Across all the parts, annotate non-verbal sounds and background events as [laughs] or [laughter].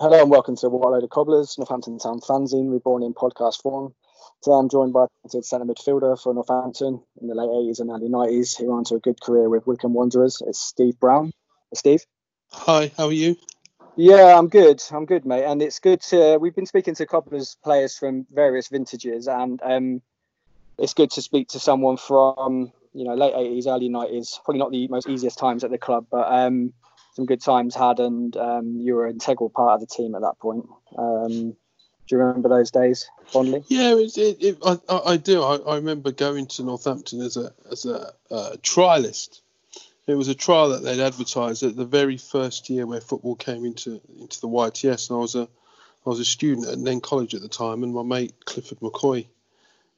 Hello and welcome to What a Load of Cobblers, Northampton Town fanzine, reborn in podcast form. Today I'm joined by a centre midfielder for Northampton in the late 80s and early 90s. He went on to a good career with Wycombe Wanderers. It's Steve Brown. Steve? Hi, how are you? Yeah, I'm good. I'm good, mate. And it's good to. We've been speaking to Cobblers players from various vintages, and um, it's good to speak to someone from you know late 80s, early 90s. Probably not the most easiest times at the club, but um, some good times had, and um, you were an integral part of the team at that point. Um, do you remember those days fondly? Yeah, it, it, it, I, I, do. I, I, remember going to Northampton as a as a uh, trialist. It was a trial that they'd advertised at the very first year where football came into into the YTS, and I was a I was a student at Nene College at the time, and my mate Clifford McCoy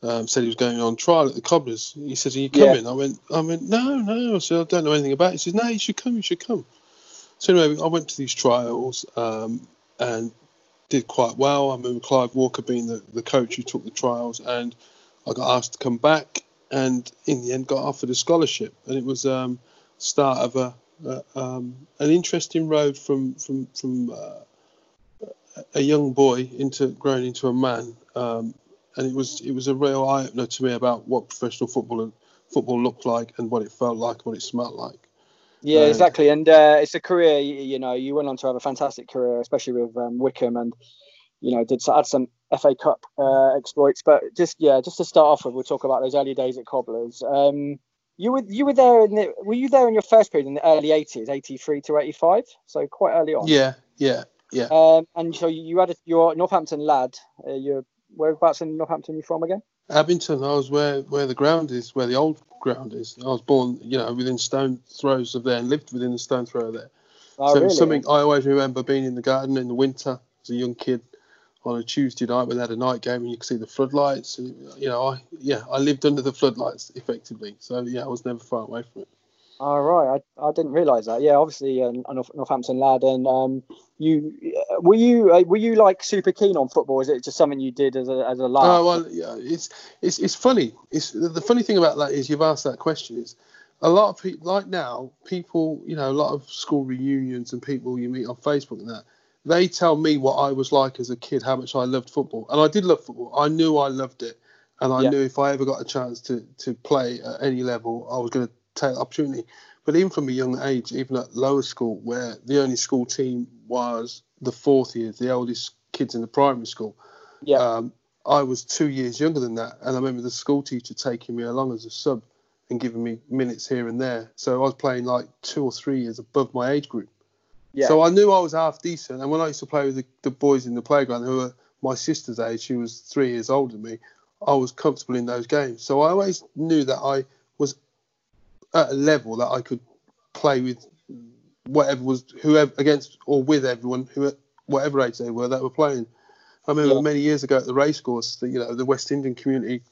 um, said he was going on trial at the Cobblers. He says, "Are you coming?" Yeah. I went, "I went, no, no." I said, "I don't know anything about it." He says, "No, you should come. You should come." So anyway, I went to these trials um, and did quite well. I remember Clive Walker being the, the coach who took the trials, and I got asked to come back, and in the end got offered a scholarship, and it was um, start of a, a um, an interesting road from from from uh, a young boy into growing into a man, um, and it was it was a real eye opener to me about what professional football football looked like and what it felt like, what it smelt like. Yeah, exactly. And uh, it's a career, you, you, know, you went on to have a fantastic career, especially with um, Wycombe and, you know, did add some FA Cup uh, exploits. But just, yeah, just to start off with, we'll talk about those early days at Cobblers. Um, you were you were there in the were you there in your first period in the early 80s 83 to 85 so quite early on yeah yeah yeah um, and so you had a, your northampton lad uh, you're whereabouts in northampton you from again abington i was where where the ground is where the old ground is. I was born, you know, within stone throws of there and lived within the stone throw there. Oh, so really? something I always remember being in the garden in the winter as a young kid on a Tuesday night when they had a night game and you could see the floodlights. And, you know, I yeah, I lived under the floodlights effectively. So yeah, I was never far away from it. All oh, right, I, I didn't realise that. Yeah, obviously uh, a Northampton lad, and um, you were you uh, were you like super keen on football? Is it just something you did as a as a laugh? Oh well, yeah, it's it's it's funny. It's the funny thing about that is you've asked that question is a lot of people like now people you know a lot of school reunions and people you meet on Facebook and that they tell me what I was like as a kid, how much I loved football, and I did love football. I knew I loved it, and I yeah. knew if I ever got a chance to to play at any level, I was going to opportunity. But even from a young age, even at lower school, where the only school team was the fourth year, the oldest kids in the primary school, yeah. Um, I was two years younger than that. And I remember the school teacher taking me along as a sub and giving me minutes here and there. So I was playing like two or three years above my age group. Yeah. So I knew I was half decent. And when I used to play with the, the boys in the playground who were my sister's age, she was three years older than me, I was comfortable in those games. So I always knew that I at a level that I could play with whatever was whoever against or with everyone who whatever age they were that were playing. I remember yeah. many years ago at the racecourse, the, you know, the West Indian community,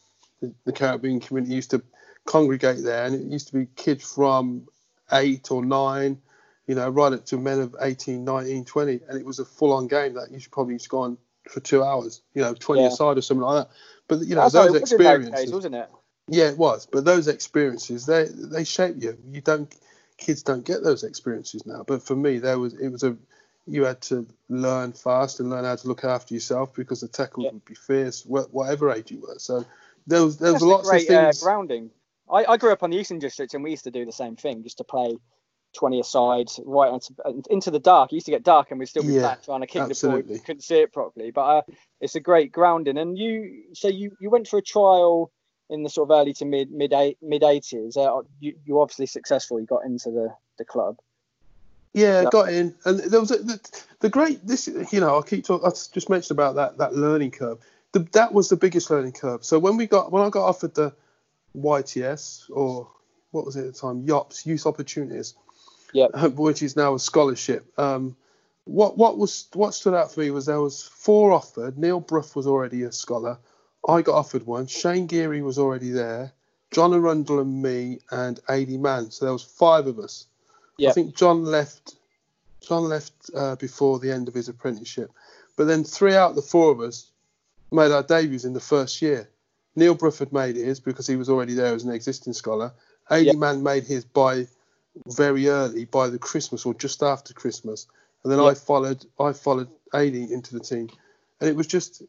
the, the, Caribbean community used to congregate there, and it used to be kids from eight or nine, you know, right up to men of 18, 19, 20, and it was a full-on game that you should probably just go on for two hours, you know, 20 yeah. aside or something like that. But you know, That's those experiences, days, wasn't it? Yeah, it was. But those experiences, they they shape you. You don't kids don't get those experiences now. But for me, there was it was a you had to learn fast and learn how to look after yourself because the tackles yeah. would be fierce, whatever age you were. So there was there was lots great, of things. Uh, grounding. I, I grew up on the Eastern District and we used to do the same thing, just to play 20 aside, right into, into the dark. It used to get dark and we'd still be Yeah, back trying to kick the absolutely. ball. We couldn't see it properly. But uh, it's a great grounding. And you, so you, you went for a trial in the sort of early to mid mid eight, mid 80s. Uh, you, you obviously successful. You got into the, the club. Yeah, Yeah. got in, and there was a, the, the great. This, you know, I keep talking. I just mentioned about that that learning curve. The, that was the biggest learning curve. So when we got when I got offered the YTS or what was it at the time, YOPS, Youth Opportunities, Yep. uh, [laughs] which is now a scholarship. Um, what what was what stood out for me was there was four offered. Neil Bruff was already a scholar. I got offered one. Shane Geary was already there. John Arundel and me and Adi Mann. So there was five of us. Yeah. I think John left. John left uh, before the end of his apprenticeship, but then three out of the four of us made our debuts in the first year. Neil Bruff had made his because he was already there as an existing scholar. Adi Yep. Mann made his by very early, by the Christmas or just after Christmas, and then I followed. I followed Adi into the team, and it was just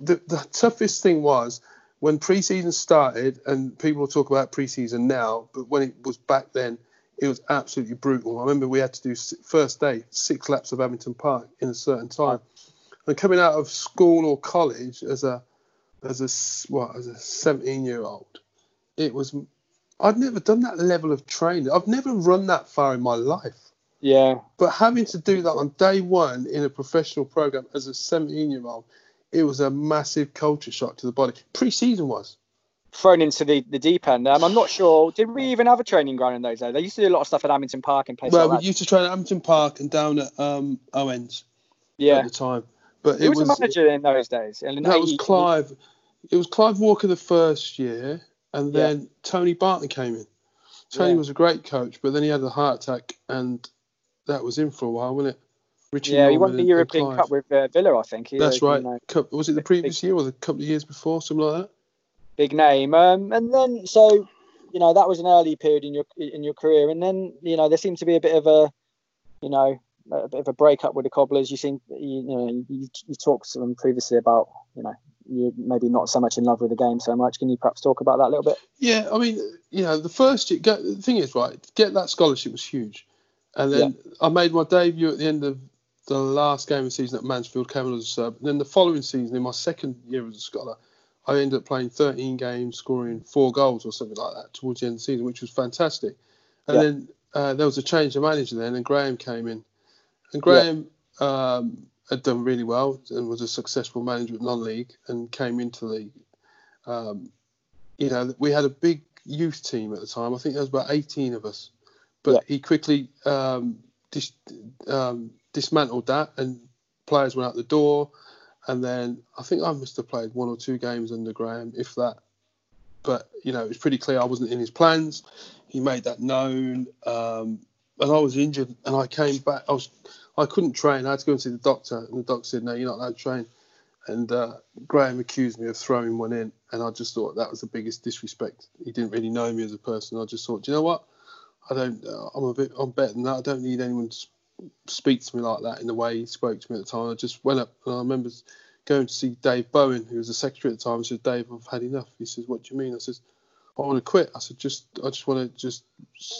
the the toughest thing was when pre-season started, and people talk about pre-season now, but when it was back then, it was absolutely brutal. I remember we had to do first day six laps of Abington Park in a certain time, and coming out of school or college as a as a what as a 17 year old, it was I'd never done that level of training. I've never run that far in my life. Yeah. But having to do that on day one in a professional program as a 17 year old, it was a massive culture shock to the body. Pre-season was. Thrown into the, the deep end. Um, I'm not sure. Did we even have a training ground in those days? They used to do a lot of stuff at Abington Park and places Well, like we that. used to train at Hampton Park and down at um, Owens Yeah. at the time. But Who it was, was, the manager in those days? In that was Clive. It was Clive Walker the first year, and Yeah. then Tony Barton came in. Tony Yeah. was a great coach, but then he had a heart attack, and that was in for a while, wasn't it? Richie Yeah, he won the European Cup with uh, Villa, I think. He That's right. know, Cup- was it the big- previous year or the couple of years before, something like that? big name. Um, and then so you know that was an early period in your in your career, and then you know there seemed to be a bit of a you know a bit of a breakup with the Cobblers. You seem you, you know you, you talked to them previously about you know you maybe not so much in love with the game so much. Can you perhaps talk about that a little bit? Yeah, I mean, you know, the first year, the thing is, right, get that scholarship was huge. And then I made my debut at the end of the last game of the season at Mansfield, came as a sub. Then the following season, in my second year as a scholar, I ended up playing 13 games, scoring four goals or something like that towards the end of the season, which was fantastic. And Yeah. then uh, there was a change of manager then, and Graham came in. And Graham um, had done really well and was a successful manager at non-league and came into the league. Um, you know, we had a big youth team at the time. I think there was about 18 of us. But Yeah. he quickly um, dis- um, dismantled that and players went out the door. And then I think I must have played one or two games under Graham, if that. But, you know, it was pretty clear I wasn't in his plans. He made that known. Um, and I was injured and I came back. I was I couldn't train. I had to go and see the doctor. And the doctor said, no, you're not allowed to train. And uh, Graham accused me of throwing one in, and I just thought that was the biggest disrespect. He didn't really know me as a person. I just thought, you know what? I don't. I'm a bit. I'm better than that. I don't need anyone to s- speak to me like that in the way he spoke to me at the time. I just went up, and I remember going to see Dave Bowen, who was the secretary at the time. I said, Dave, I've had enough. He says, What do you mean? I says, I want to quit. I said, just. I just want to just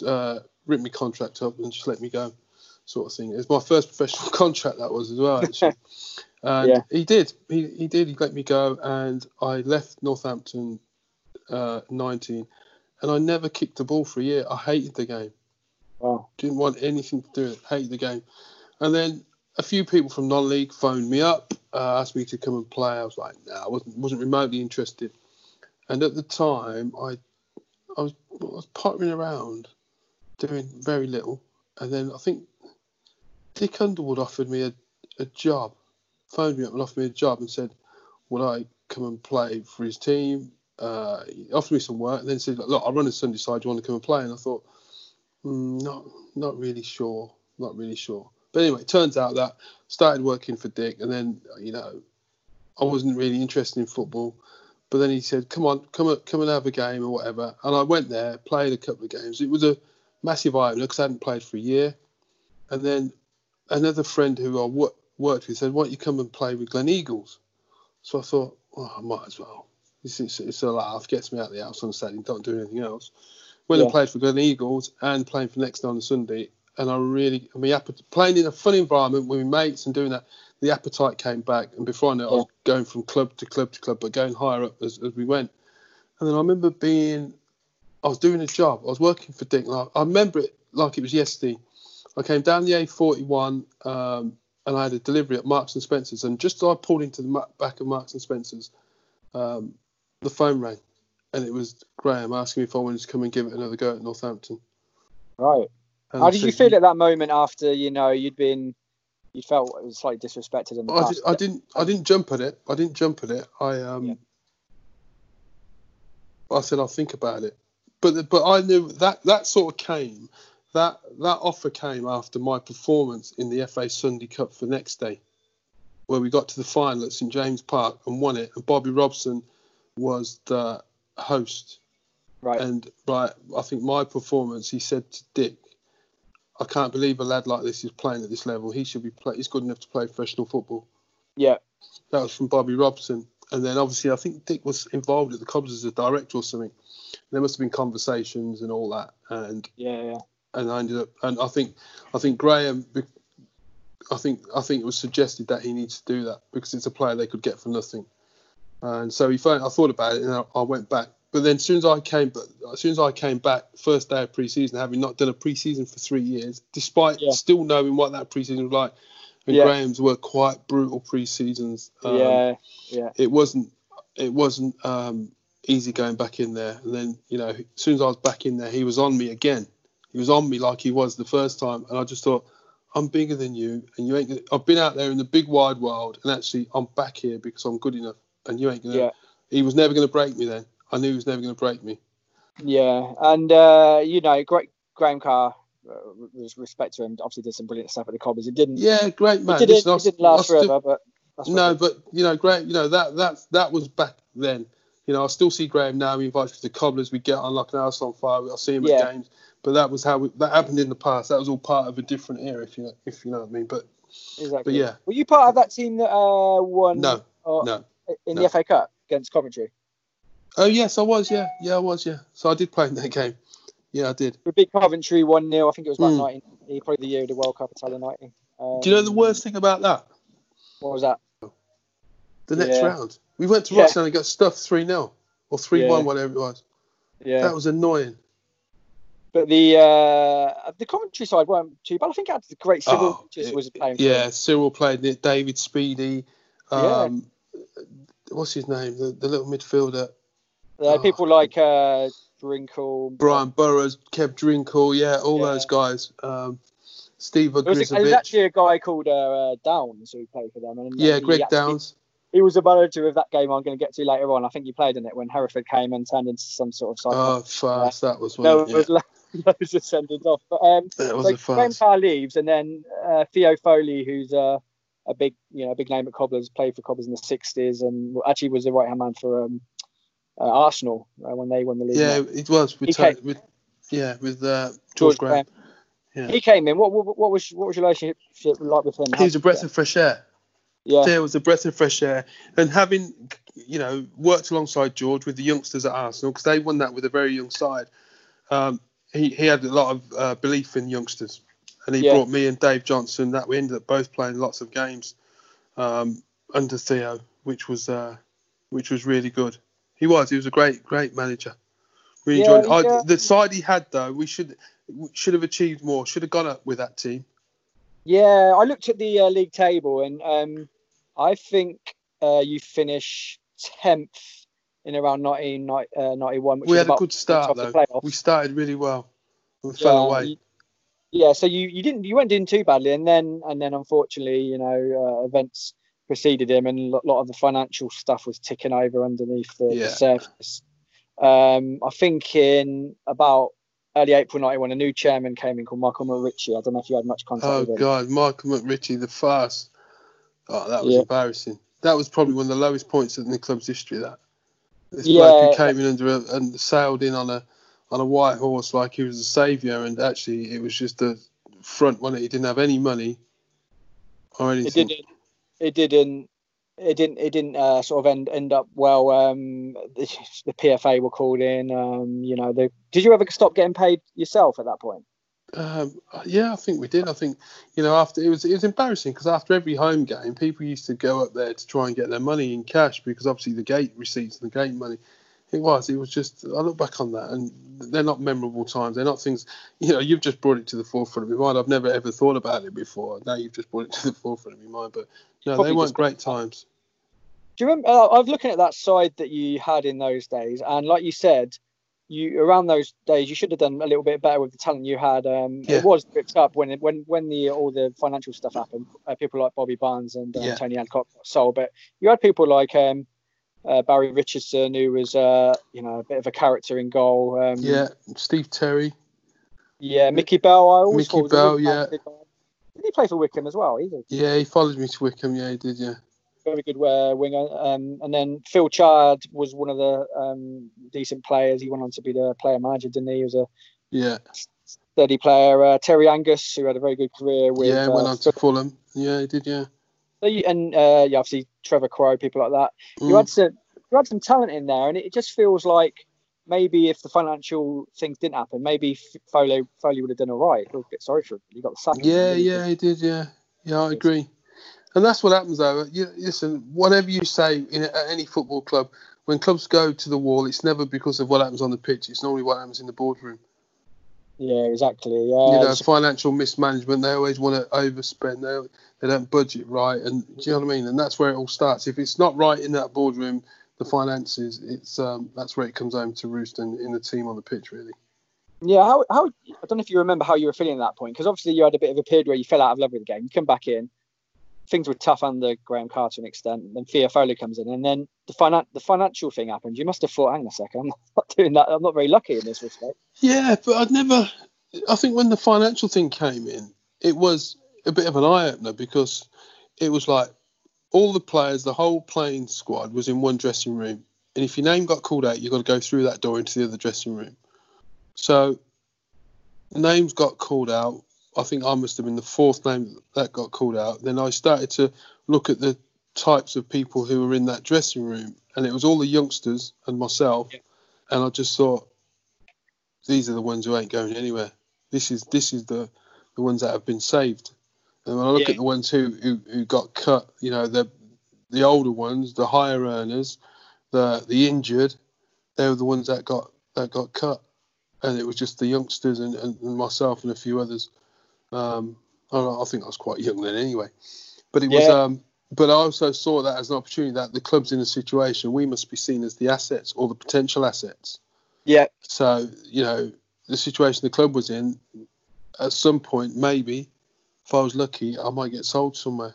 uh, rip my contract up and just let me go, sort of thing. It was my first professional [laughs] contract. That was as well. Actually. [laughs] And Yeah. he did. He, he did. He let me go, and I left Northampton uh, 19, and I never kicked the ball for a year. I hated the game. Wow. Didn't want anything to do with it. Hated the game. And then a few people from non-league phoned me up, uh, asked me to come and play. I was like, no, I wasn't wasn't remotely interested. And at the time, I I was I was pottering around, doing very little. And then I think Dick Underwood offered me a, a job, phoned me up and offered me a job and said, would I come and play for his team? Uh, he offered me some work and then said, look, I run a Sunday side. Do you want to come and play? And I thought, Mm, not not really sure, not really sure. But anyway, it turns out that started working for Dick, and then you know, I wasn't really interested in football. But then he said, "Come on, come come and have a game or whatever." And I went there, played a couple of games. It was a massive eye opener because I hadn't played for a year. And then another friend who I wo- worked with said, "Why don't you come and play with Glen Eagles?" So I thought, "Oh, I might as well. It's, it's, it's a laugh, gets me out of the house on Saturday, don't do anything else." And Yeah. played for Glen Eagles and playing for next on a Sunday. and I really, I mean, playing in a fun environment with my mates and doing that, the appetite came back. And before I knew it, yeah. I was going from club to club to club, but going higher up as, as we went. And then I remember being, I was doing a job. I was working for Dick. I remember it like it was yesterday. I came down the A41 um, and I had a delivery at Marks and Spencers. And just as I pulled into the back of Marks and Spencers, um, the phone rang, and it was Graham asking me if I wanted to come and give it another go at Northampton. Right. And How did you feel at that moment after you know you'd been you felt it was slightly disrespected in the I, did, I didn't I didn't jump at it. I didn't jump at it. I um yeah. I said I'll think about it. But but I knew that that sort of came that that offer came after my performance in the FA Sunday Cup for next day, where we got to the final at St James Park and won it. And Bobby Robson was the host. Right. And right, I think my performance, he said to Dick, I can't believe a lad like this is playing at this level. He should be play. He's good enough to play professional football. Yeah. That was from Bobby Robson, and then obviously I think Dick was involved at the Cobs as a director or something. There must have been conversations and all that, and yeah, yeah. And I ended up, and I think, I think Graham, I think, I think it was suggested that he needs to do that because it's a player they could get for nothing. And so he phoned, I thought about it and I, I went back. But then as soon as I came, but as soon as I came back, first day of pre-season, having not done a pre-season for three years, despite yeah. still knowing what that pre-season was like, and yeah. Graham's were quite brutal pre-seasons. Um, yeah, yeah. It wasn't, it wasn't um, easy going back in there. And then you know, as soon as I was back in there, he was on me again. He was on me like he was the first time, and I just thought, I'm bigger than you, and you ain't. Gonna, I've been out there in the big wide world, and actually, I'm back here because I'm good enough and you ain't gonna. Yeah. He was never gonna break me. Then I knew he was never gonna break me. Yeah, and uh, you know, great Graham Carr. Uh, with respect to him, obviously did some brilliant stuff at the Cobblers. It didn't. Yeah, great man. It didn't, Listen, it didn't last forever, but no, but you know, great. You know that that that was back then. You know, I still see Graham now. He invites me to the Cobblers. We get on like an house on fire. I see him yeah. at games. But that was how we, that happened in the past. That was all part of a different era, if you know, if you know what I mean. But exactly. But yeah. Were you part of that team that uh, won? No. Or, no in no. the FA Cup against Coventry? Oh yes, I was. Yeah, yeah, I was. Yeah, so I did play in that game. Yeah, I did. We beat Coventry one 0 I think it was about mm. 19, probably the year of the World Cup Italian 19. Um, Do you know the worst thing about that? What was that? The next yeah. round, we went to yeah. and got stuffed three 0 or three one, yeah. whatever it was. Yeah, that was annoying. But the uh, the Coventry side weren't too bad. I think it had the great Cyrille oh, just was playing. Yeah, Cyrille played it. David Speedie. Um, what's his name? The, the little midfielder. Uh, oh. People like uh, Drinkell, Brian Borrows, Kev Drinkell, yeah, all yeah. those guys. Um, Steve. There was actually a guy called uh, Downs who played for them. And, yeah, Greg actually, Downs. He was a manager of that game I'm going to get to later on. I think he played in it when Hereford came and turned into some sort of side. Oh, fast. That was one. There yeah. was [laughs] loads of sendings off. But um, that was so Graham Carr leaves, and then uh, Theo Foley, who's uh, a big, you know, a big name at Cobblers, played for Cobblers in the '60s, and actually was the right hand man for um, uh, Arsenal uh, when they won the league. Yeah, it was with, came, with yeah with uh, George, George Graham. Yeah. He came in. What, what, what was what was your relationship like with him? He was a breath of fresh air. Yeah, there was a breath of fresh air, and having you know worked alongside George with the youngsters at Arsenal because they won that with a very young side. Um, he, he had a lot of uh, belief in youngsters and he yeah. brought me and Dave Johnson. That we ended up both playing lots of games um, under Theo, which was uh, which was really good. He was. He was a great great manager. Really yeah, enjoyed. I, the side he had though, we should should have achieved more. Should have gone up with that team. Yeah, I looked at the uh, league table and um, I think uh, you finish tenth in around 1991. Uh, we had a good start though. We started really well. We yeah, fell away yeah, so you, you didn't you went in too badly, and then and then unfortunately, you know, uh, events preceded him, and a lot of the financial stuff was ticking over underneath the, yeah. the surface. Um, I think in about early April '91, a new chairman came in called Michael McRitchie. I don't know if you had much contact. Oh God, Michael McRitchie, the first. Oh, that was yeah. embarrassing. That was probably one of the lowest points in the club's history. That this yeah. bloke who came in under a, and sailed in on a on a white horse like he was a saviour, and actually it was just a front one. He didn't have any money or anything. It didn't. It didn't. It didn't. It didn't uh, sort of end end up well. Um, the, [laughs] the PFA were called in. Um, you know, the, did you ever stop getting paid yourself at that point? Um, yeah, I think we did. I think you know after it was it was embarrassing because after every home game, people used to go up there to try and get their money in cash because obviously the gate receipts and the gate money. It was. It was just. I look back on that, and they're not memorable times. They're not things. You know, you've just brought it to the forefront of my mind. I've never ever thought about it before. Now you've just brought it to the forefront of my mind. But no, Probably they weren't great times. Do you remember? Uh, I was looking at that side that you had in those days, and like you said, you around those days you should have done a little bit better with the talent you had. Um, Yeah. It was tripped up when it, when when the all the financial stuff happened. Uh, people like Bobby Barnes and uh, Yeah. Tony Hancock got sold, but you had people like um, uh, Barry Richardson, who was uh, you know a bit of a character in goal. Um, Yeah, Steve Terry. yeah. Mickey Bell. I always Mickey thought was a Bell, yeah. Did he play for Wycombe as well? He did. Yeah, he followed me to Wycombe. Yeah, he did. Yeah. very good uh, winger. Um, and then Phil Chard was one of the um, decent players. He went on to be the player manager, didn't he? He was a Yeah. steady player. Uh, Terry Angus, who had a very good career with. yeah, went uh, on to Fulham. Yeah, he did. Yeah. And uh, yeah, obviously Trevor Crow, people like that. You Mm. had some, you had some talent in there, and it just feels like maybe if the financial things didn't happen, maybe Foley Foley would have done all right. Feel a bit sorry for him. He got the sack. Yeah, yeah, he did. Yeah, yeah, I agree. And that's what happens, though. You, listen, whatever you say in at any football club, when clubs go to the wall, it's never because of what happens on the pitch. It's normally what happens in the boardroom. Yeah, exactly. you Yeah, know, financial mismanagement. They always want to overspend. They they don't budget right, and do you know what I mean? And that's where it all starts. If it's not right in that boardroom, the finances, it's um, that's where it comes home to roost in, in the team on the pitch, really. Yeah, how, how I don't know if you remember how you were feeling at that point because obviously you had a bit of a period where you fell out of love with the game. You come back in, things were tough under Graham Carter to an extent. And Then Foley comes in, and then the finan- the financial thing happened. You must have thought, hang on a second, I'm [laughs] not doing that. I'm not very lucky in this respect. Yeah, but I'd never. I think when the financial thing came in, it was a bit of an eye opener because it was like all the players, the whole playing squad was in one dressing room, and if your name got called out, you got to go through that door into the other dressing room. So names got called out. I think I must have been the fourth name that got called out. Then I started to look at the types of people who were in that dressing room, and it was all the youngsters and myself. Yeah. And I just thought, these are the ones who ain't going anywhere. This is this is the the ones that have been saved. And when I look Yeah. at the ones who, who who got cut, you know, the the older ones, the higher earners, the the injured, they were the ones that got that got cut, and it was just the youngsters and, and, and myself and a few others. Um, I, don't know, I think I was quite young then anyway, but it was. Um, but I also saw that as an opportunity that the club's in a situation we must be seen as the assets or the potential assets. Yeah, So you know the situation the club was in. At some point, maybe if I was lucky, I might get sold somewhere.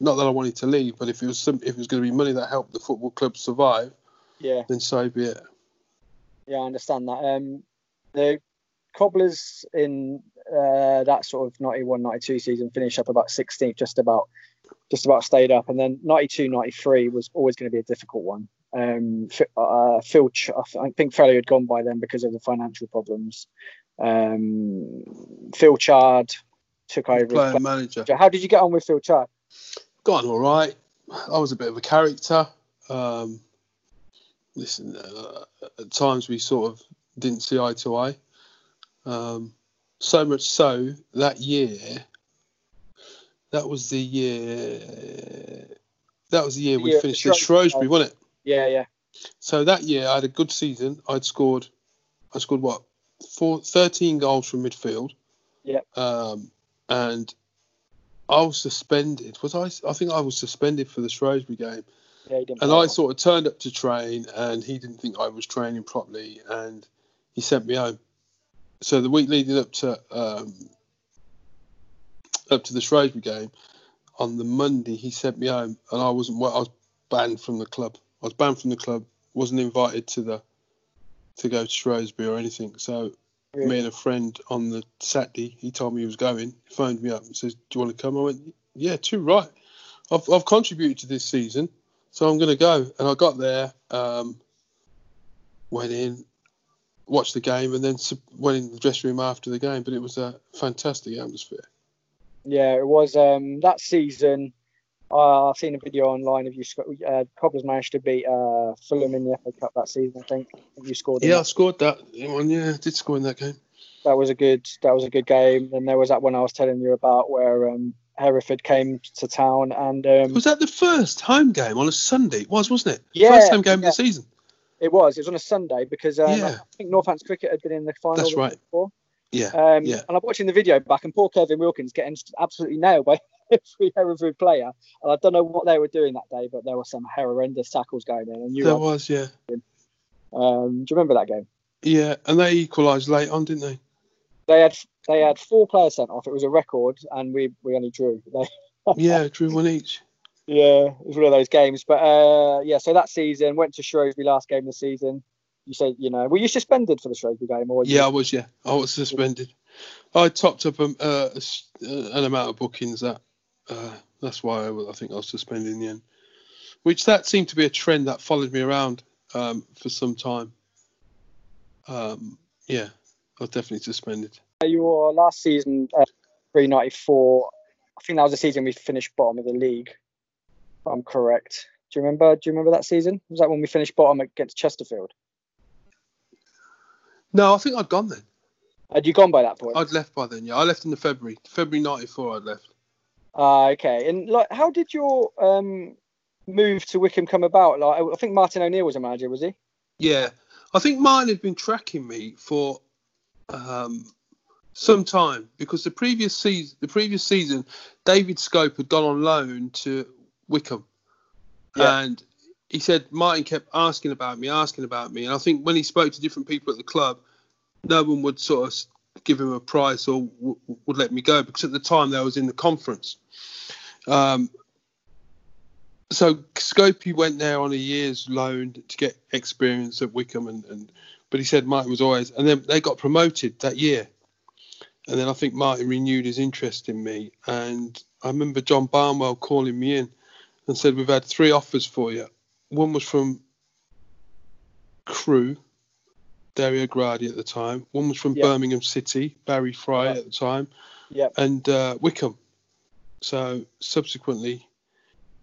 Not that I wanted to leave, but if it was some, if it was going to be money that helped the football club survive, yeah, then so be it. yeah. I understand that. Um, the Cobblers in uh, that sort of 91, 92 season finished up about 16th, just about just about stayed up, and then 92, 93 was always going to be a difficult one. Um, uh, Phil, Ch- I think Foley had gone by then because of the financial problems. Um, Phil Chard took over. as Player player manager. How did you get on with Phil Chard? Got on all right. I was a bit of a character. Um, listen, uh, at times we sort of didn't see eye to eye. Um, so much so that year, that was the year. That was the year The we year finished the at Shrewsbury. Shrewsbury, wasn't it? Yeah, yeah, So that year I had a good season. I'd scored, I scored what, four, 13 goals from midfield. Yeah. Um, and I was suspended. Was I? I think I was suspended for the Shrewsbury game. yeah. He didn't And I sort of turned up to train, and he didn't think I was training properly, and he sent me home. So the week leading up to um, up to the Shrewsbury game, on the Monday he sent me home, and I wasn't. well, I was banned from the club. I was banned from the club. wasn't invited to the to go to Shrewsbury or anything. So me and a friend on the Saturday, he told me he was going. He phoned me up and says, "Do you want to come?" I went, "Yeah, too right. I've I've contributed to this season, so I'm going to go." And I got there, um, went in, watched the game, and then went in the dressing room after the game. But it was a fantastic atmosphere. Yeah, it was um, that season. Uh, I've seen a video online of you. Uh, Cobblers managed to beat uh, Fulham in the FA Cup that season. I think you scored. Yeah, I scored that one. Yeah, I did score in that game. that was a good that was a good game. And there was that one I was telling you about where um, Hereford came to town and um, Was that the first home game on a Sunday? It was, wasn't it? Yeah, First home game yeah. of the season. It was it was on a Sunday because um, Yeah. I think Northampton Cricket had been in the final That's right. before. Yeah. Um, yeah. And I'm watching the video back, and poor Kevin Wilkins getting absolutely nailed by [laughs] every Hereford player. And I don't know what they were doing that day, but there were some horrendous tackles going in. And you, There was, yeah. um, do you remember that game? Yeah, and they equalised late on, didn't they? They had they had four players sent off. It was a record, and we we only drew. They, [laughs] Yeah, drew one each. Yeah, it was one of those games. But uh, yeah, so that season went to Shrewsbury last game of the season. You said you know were you suspended for the Shrewsbury game or Yeah, I was. Yeah, I was suspended. I topped up um, uh, uh, an amount of bookings that uh, that's why I, I think I was suspended in the end. Which that seemed to be a trend that followed me around um, for some time. Um, yeah, I was definitely suspended. your last season, uh, three ninety four. I think that was the season we finished bottom of the league. I'm correct. Do you remember? Do you remember that season? Was that when we finished bottom against Chesterfield? No, I think I'd gone then. Had you gone by that point? I'd left by then. Yeah, I left in the February, February '94. I'd left. Ah, okay. And like, how did your um move to Wycombe come about? Like, I think Martin O'Neill was a manager, was he? Yeah, I think Martin had been tracking me for um, some time because the previous season, the previous season, David Scope had gone on loan to Wycombe, Yeah. and he said Martin kept asking about me, asking about me, and I think when he spoke to different people at the club, no one would sort of give him a price or w- would let me go because at the time they was in the conference. Um, so Scopey went there on a year's loan to get experience at Wycombe, and, and but he said Martin was always, and then they got promoted that year, and then I think Martin renewed his interest in me, and I remember John Barnwell calling me in and said we've had three offers for you. One was from Crewe, Dario Gradi at the time. One was from Yeah. Birmingham City, Barry Fry at the time Yeah. and uh, Wycombe. So subsequently,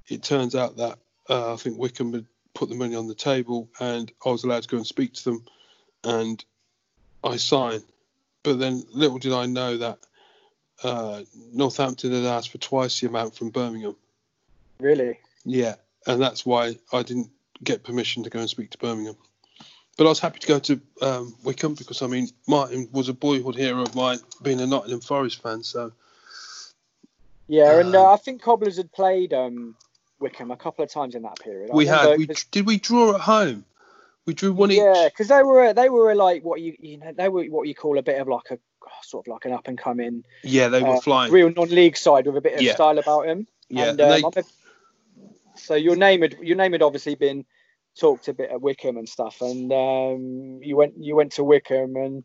it turns out that uh, I think Wycombe had put the money on the table, and I was allowed to go and speak to them, and I signed. But then, little did I know that uh, Northampton had asked for twice the amount from Birmingham. Really? Yeah, and that's why I didn't get permission to go and speak to Birmingham. But I was happy to go to um, Wycombe because I mean Martin was a boyhood hero of mine, being a Nottingham Forest fan. So Yeah, and uh, Um, I think Cobblers had played um Wycombe a couple of times in that period. I we had we did we draw at home? We drew one yeah, each. because they were they were like what you you know they were what you call a bit of like a sort of like an up and coming Yeah, they were uh, flying. real non-league side with a bit of Yeah. style about him. yeah, and, and um, they, so your name had your name had obviously been talked a bit at Wycombe and stuff, and um, you went you went to Wycombe and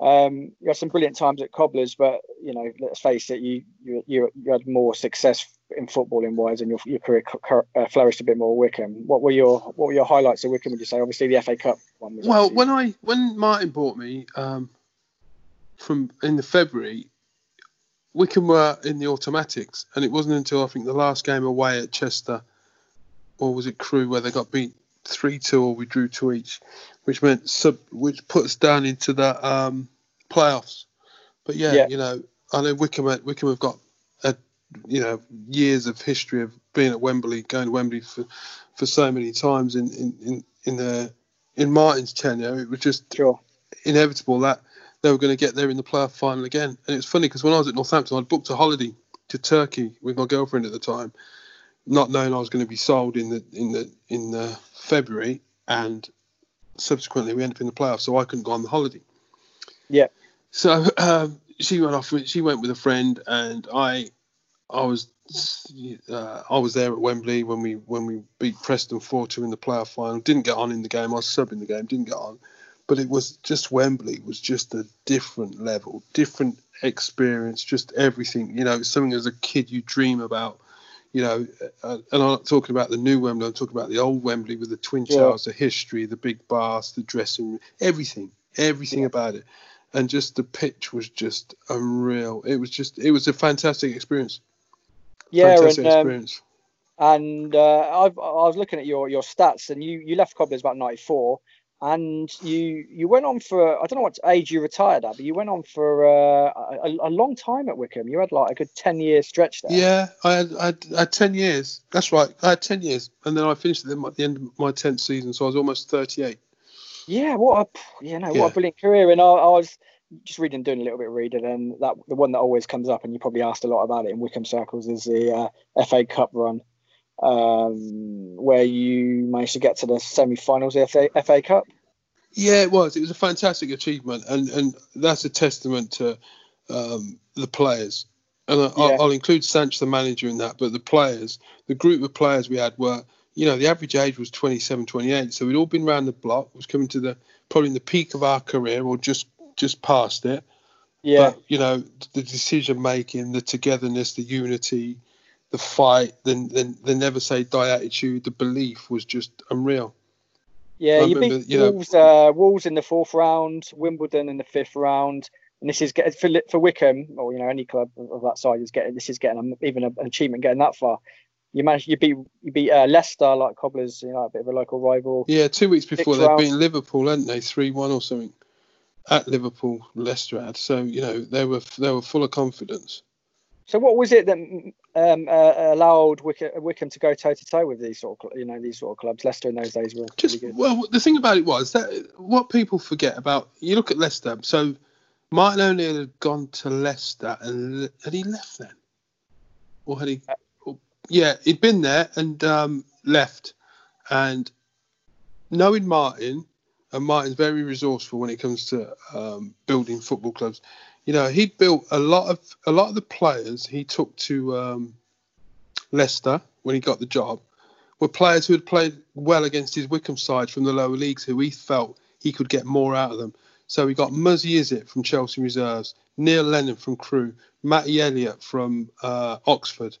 um, you had some brilliant times at Cobblers, but you know let's face it, you you you, you had more success in footballing wise, and your your career uh, flourished a bit more at Wycombe. What were your what were your highlights at Wycombe? Would you say? Obviously the FA Cup one was. well, obviously- when I when Martin bought me um, from in the February, Wycombe were in the automatics, and it wasn't until I think the last game away at Chester, or was it Crewe, where they got beat three two, or we drew two each, which meant sub, which put us down into the um, playoffs. But yeah, Yeah. you know, I know Wycombe Wycombe have got a you know years of history of being at Wembley, going to Wembley for for so many times in in in, in the in Martin's tenure. It was just sure. inevitable that they were going to get there in the playoff final again. And it's funny because when I was at Northampton, I'd booked a holiday to Turkey with my girlfriend at the time, not knowing I was going to be sold in the in the in the February, and subsequently we ended up in the playoffs, so I couldn't go on the holiday. Yeah. So [clears throat] um, she went off. with- She went with a friend, and I, I was, uh, I was there at Wembley when we when we beat Preston four two in the playoff final. Didn't get on in the game. I was sub in the game. Didn't get on, but it was just Wembley was just a different level, different experience, just everything. You know, something as a kid you dream about. You know, uh, and I'm not talking about the new Wembley. I'm talking about the old Wembley with the twin Yeah. towers, the history, the big baths, the dressing room, everything, everything Yeah. about it and just the pitch was just unreal. It was just it was a fantastic experience. Yeah, fantastic and um, experience. And uh, I've, I was looking at your, your stats, and you, you left Cobblers about '94, and you you went on for I don't know what age you retired at, but you went on for uh, a, a, long time at Wycombe. You had like a good ten year stretch there. Yeah, I had, I had, I had ten years. That's right, I had ten years, and then I finished at the end of my tenth season, so I was almost thirty eight. Yeah, what a yeah, no, what yeah. a brilliant career. And I, I, was just reading, doing a little bit of reading, and that the one that always comes up, and you probably asked a lot about it in Wycombe circles, is the uh, FA Cup run um, where you managed to get to the semi-finals of the FA, FA Cup. Yeah, it was. It was a fantastic achievement, and and that's a testament to um, the players. And I, yeah. I'll, include Sanch, the manager, in that. But the players, the group of players we had were, you know, the average age was 27, 28. So we'd all been around the block. Was coming to the probably in the peak of our career, or just just past it. Yeah. But, you know, the decision making, the togetherness, the unity, the fight, the, the, the never say die attitude, the belief was just unreal. Yeah, you beat you Wolves, uh, Wolves in the fourth round, Wimbledon in the fifth round, and this is getting for for Wycombe or you know any club of that size is getting this is getting even an achievement getting that far. You managed you beat you beat uh, Leicester like Cobblers, you know, a bit of a local rival. Yeah, two weeks before they beat Liverpool, hadn't they? Three one or something at Liverpool. Leicester had so you know they were they were full of confidence. So what was it that um, uh, allowed Wycombe to go toe to toe with these sort of you know these sort of clubs? Leicester in those days were just really well. The thing about it was that what people forget about you look at Leicester. So Martin O'Neill had gone to Leicester and had he left then, or had he? Uh, yeah, he'd been there and um, left, and knowing Martin, and Martin's very resourceful when it comes to um, building football clubs you know, he built a lot of a lot of the players he took to um, Leicester when he got the job were players who had played well against his Wycombe side from the lower leagues, who he felt he could get more out of them. So we got Muzzy Izzet from Chelsea Reserves, Neil Lennon from Crewe, Matty Elliott from uh, Oxford.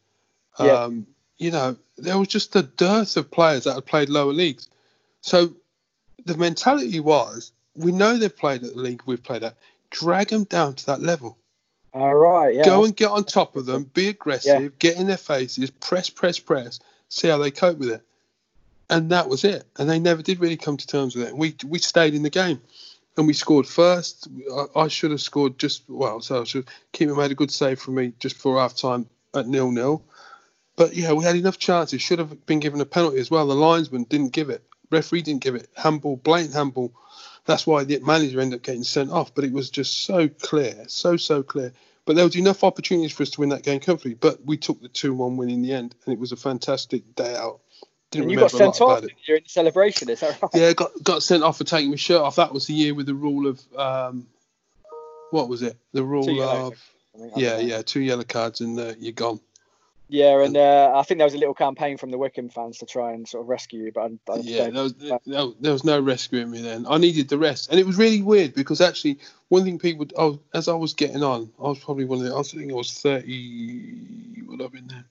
Yeah. Um, you know, there was just a dearth of players that had played lower leagues. So the mentality was, we know they've played at the league we've played at drag them down to that level. All right, yeah. Go and get on top of them, be aggressive, yeah. get in their faces, press, press, press, see how they cope with it. And that was it. And they never did really come to terms with it. We we stayed in the game, and we scored first. I, I should have scored just well, so I should Keeper made a good save for me just before half time at nil nil. But yeah, we had enough chances. Should have been given a penalty as well. The linesman didn't give it. Referee didn't give it. Handball, blatant handball that's why the manager ended up getting sent off. But it was just so clear, so so clear. But there was enough opportunities for us to win that game comfortably. But we took the two-one win in the end, and it was a fantastic day out. Didn't you got sent off during the celebration, is that right? Yeah, got got sent off for taking my shirt off. That was the year with the rule of um, what was it? The rule of yeah, yeah, two yellow cards and uh, you're gone. Yeah, and uh, I think there was a little campaign from the Wycombe fans to try and sort of rescue you, but I, I yeah, there was, there, there was no rescuing me then. I needed the rest, and it was really weird because actually one thing people, oh, as I was getting on, I was probably one of the, I was thinking I was thirty. Would I've been there?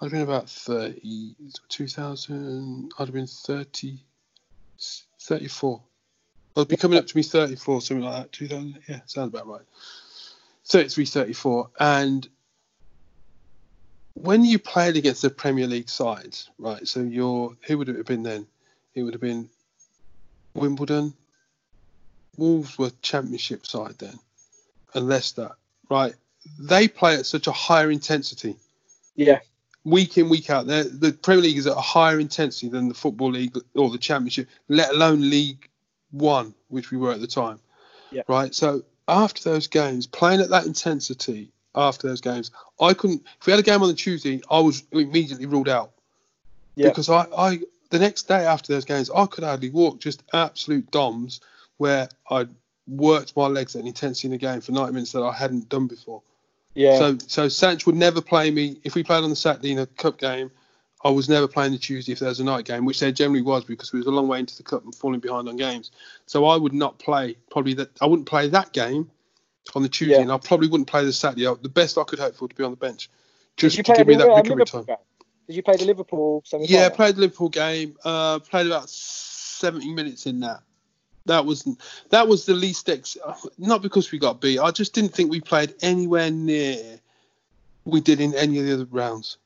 I'd have been about 30, 2000, I'd have been 30, 34. I'd be coming up to me 34, something like that. 2000, yeah, sounds about right. 33, 34. And when you played against the Premier League sides, right? So you're who would it have been then? It would have been Wimbledon. Wolves were Championship side then, and Leicester, right? They play at such a higher intensity. Yeah. Week in, week out, the Premier League is at a higher intensity than the Football League or the Championship, let alone League One, which we were at the time. Yeah. Right. So after those games, playing at that intensity after those games. I couldn't. If we had a game on the Tuesday, I was immediately ruled out. Yeah. Because I, I, the next day after those games, I could hardly walk. Just absolute DOMs where I worked my legs at an intensity in the game for 90 minutes that I hadn't done before. Yeah. So, so Sanch would never play me if we played on the Saturday in a cup game. I was never playing the Tuesday if there was a night game, which there generally was because we was a long way into the cup and falling behind on games. So I would not play probably that. I wouldn't play that game on the Tuesday, yeah. and I probably wouldn't play the Saturday. The best I could hope for to be on the bench, just to give me that recovery time. Game? Did you play the Liverpool? Yeah, played the Liverpool game. Uh, played about seventy minutes in that. That was that was the least ex. Not because we got beat. I just didn't think we played anywhere near we did in any of the other rounds.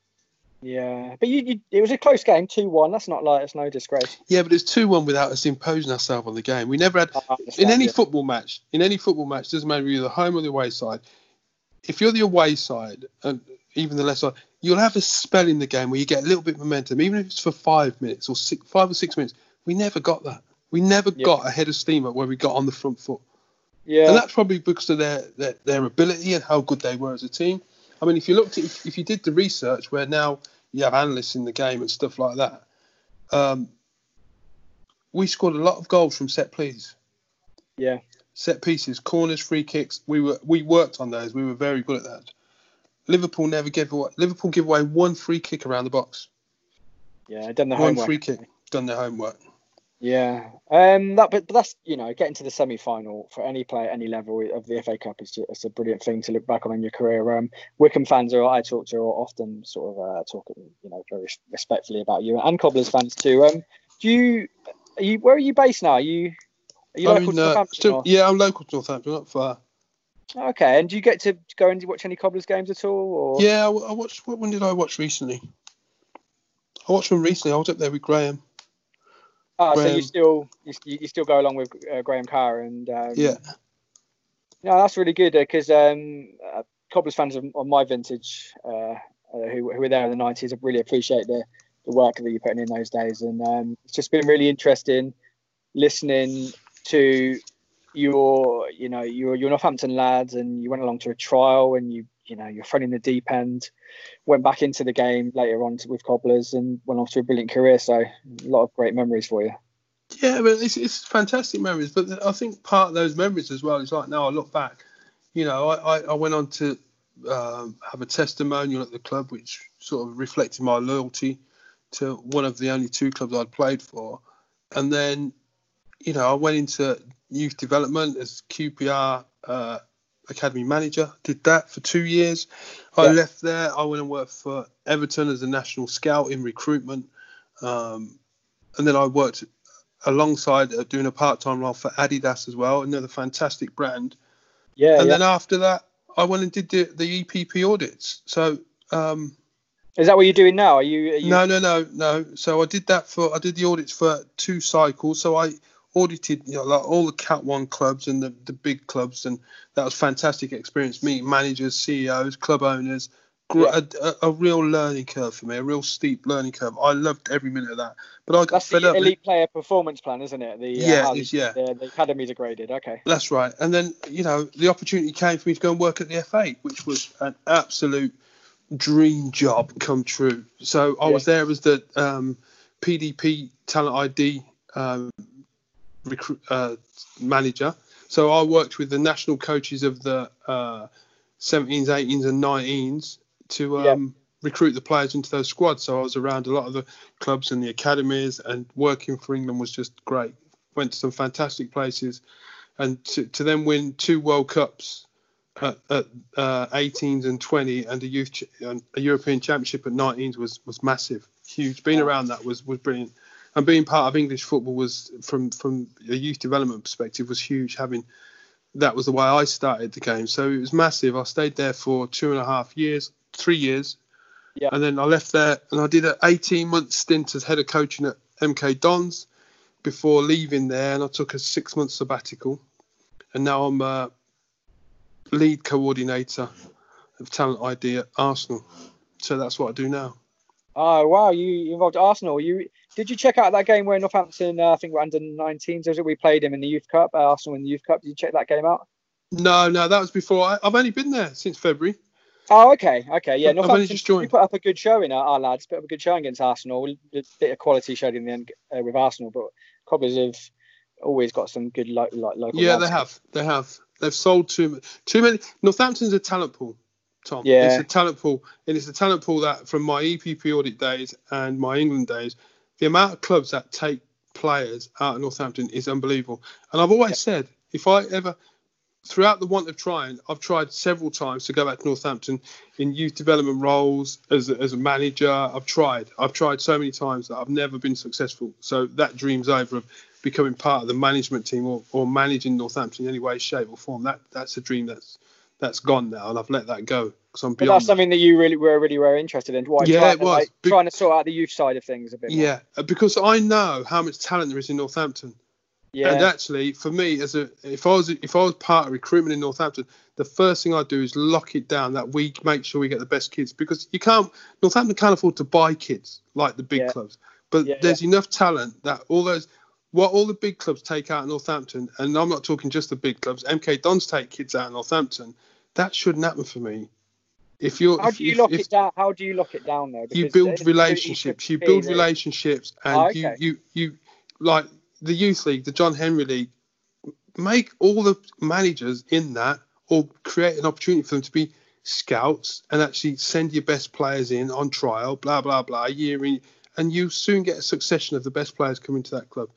Yeah, but you, you it was a close game, two one. That's not like it's no disgrace. Yeah, but it's two one without us imposing ourselves on the game. We never had in any football match. In any football match, doesn't matter if you're the home or the away side. If you're the away side and even the left side, you'll have a spell in the game where you get a little bit of momentum, even if it's for five minutes or six, five or six minutes. We never got that. We never yeah. got ahead of steam at where we got on the front foot. Yeah, and that's probably because of their, their their ability and how good they were as a team. I mean, if you looked at if, if you did the research where now you have analysts in the game and stuff like that, um, we scored a lot of goals from set plays. Yeah. Set pieces, corners, free kicks. We were we worked on those. We were very good at that. Liverpool never gave away. Liverpool give away one free kick around the box. Yeah, done the one homework. One free kick, done their homework. Yeah, um, that but, but that's you know getting to the semi final for any player any level of the FA Cup is just, it's a brilliant thing to look back on in your career. Um, Wycombe fans are I talk to are often sort of uh, talk you know very respectfully about you and Cobblers fans too. Um, do you, are you where are you based now? Are you are you I'm local in, to uh, Northampton? Still, yeah, I'm local to Northampton, not far. Okay, and do you get to go and watch any Cobblers games at all? Or? Yeah, I, I watched. What one did I watch recently? I watched one recently. I was up there with Graham. Oh, Graham. so you still you, you still go along with uh, Graham Carr and um, yeah. No, that's really good because uh, um, uh, Cobblers fans of, of my vintage uh, uh, who, who were there in the nineties really appreciate the, the work that you're putting in those days, and um, it's just been really interesting listening to your you know you're you're Northampton lads and you went along to a trial and you you know you're thrown in the deep end went back into the game later on to, with cobblers and went off to a brilliant career. So a lot of great memories for you. Yeah but it's, it's fantastic memories but i think part of those memories as well is like now i look back you know i, I, I went on to um, have a testimonial at the club which sort of reflected my loyalty to one of the only two clubs i'd played for. And then you know i went into youth development as qpr uh, academy manager. Did that for two years. I yeah. left there. I went and worked for Everton as a national scout in recruitment, um, and then I worked alongside uh, doing a part-time role for Adidas as well, another fantastic brand. Yeah. And yeah. then after that, I went and did the, the EPP audits. So. Um, is that what you're doing now? Are you, are you, No, no, no, no. So I did that for I did the audits for two cycles. So I audited you know, like all the Cat One clubs and the, the big clubs, and that was fantastic experience. Meeting managers, CEOs, club owners, yeah. a, a, real learning curve for me, a real steep learning curve. I loved every minute of that. But I got That's fed the up. elite player performance plan, isn't it? The, uh, yeah, uh, yeah. The, the academies are graded. Okay. That's right. And then you know the opportunity came for me to go and work at the FA, which was an absolute dream job come true. So I yeah. was there as the um, PDP talent ID um, recruit uh, manager. So I worked with the national coaches of the uh, 17s, 18s, and 19s to um, yeah. recruit the players into those squads. So I was around a lot of the clubs and the academies, and working for England was just great. Went to some fantastic places, and to, to then win two World Cups at, at uh, 18s and 20, and a youth ch- a European Championship at 19s was was massive, huge. Being around that was was brilliant and being part of English football was from from a youth development perspective was huge. Having that was the way I started the game, so it was massive. I stayed there for two and a half years, three years, yeah. and then I left there and I did an 18 month stint as head of coaching at MK Dons before leaving there, and I took a six month sabbatical, and now I'm a lead coordinator of talent ID at Arsenal. So that's what I do now. Oh wow, you involved Arsenal. You did you check out that game where Northampton, uh, I think we're under 19s, was it? We played him in the Youth Cup, uh, Arsenal in the Youth Cup. Did you check that game out? No, no, that was before. I, have only been there since February. Oh, okay, okay, yeah. I've Northampton, just joined. We put up a good showing, our, our lads. Put up a good showing against Arsenal. A bit of quality showed in the end uh, with Arsenal, but Cobblers have always got some good lo- lo- local. Yeah, they have. They have. They've sold too too many. Northampton's a talent pool. Tom. Yeah. It's a talent pool, and it's a talent pool that from my EPP audit days and my England days, the amount of clubs that take players out of Northampton is unbelievable. And I've always yeah. said, if I ever, throughout the want of trying, I've tried several times to go back to Northampton in youth development roles as a, as a manager. I've tried. I've tried so many times that I've never been successful. So that dream's over of becoming part of the management team or, or managing Northampton in any way, shape, or form. That that's a dream that's that's gone now, and I've let that go because I'm But beyond. that's something that you really were really were interested in. Why? Yeah, trying it to, was. like, Be- trying to sort out the youth side of things a bit. more. yeah, uh, because I know how much talent there is in Northampton. yeah. And actually, for me, as a if I was if I was part of recruitment in Northampton, the first thing I do is lock it down that we make sure we get the best kids because you can't Northampton can't afford to buy kids like the big Yeah. clubs, but Yeah, there's enough talent that all those what all the big clubs take out of Northampton, and I'm not talking just the big clubs. MK Dons take kids out of Northampton. That shouldn't happen for me. If you're How if, do you if- lock if- it down? How do you lock it down though? you build relationships. You build relationships, and Oh, you, you you like the youth league, the John Henry League. Make all the managers in that, or create an opportunity for them to be scouts and actually send your best players in on trial. Blah blah blah. Year in, and you soon get a succession of the best players coming to that club.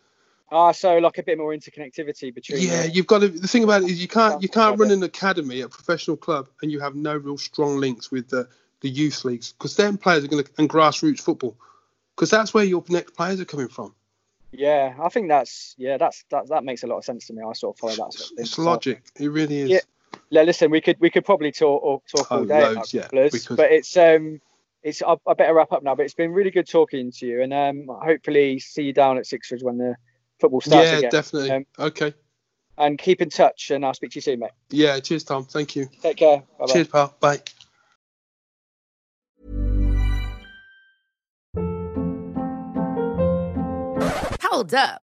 Ah, so like a bit more interconnectivity between. Yeah, you've got to. The thing about it is you can't you can't run an academy at a professional club and you have no real strong links with the the youth leagues because then players are going to and grassroots football because that's where your next players are coming from. Yeah, I think that's yeah, that's that that makes a lot of sense to me. I sort of follow that sort of. It's logic. It really is. Yeah. Yeah, listen, we could we could probably talk or talk all Oh, day about loads, yeah, footballers, we could. but it's um it's I, I better wrap up now. But it's been really good talking to you, and um hopefully see you down at Sixers when the football starts Yeah, again. definitely. Um, okay. And keep in touch, and I'll speak to you soon, mate. Yeah. Cheers, Tom. Thank you. Take care. Bye bye. Cheers, pal. Bye. Hold up.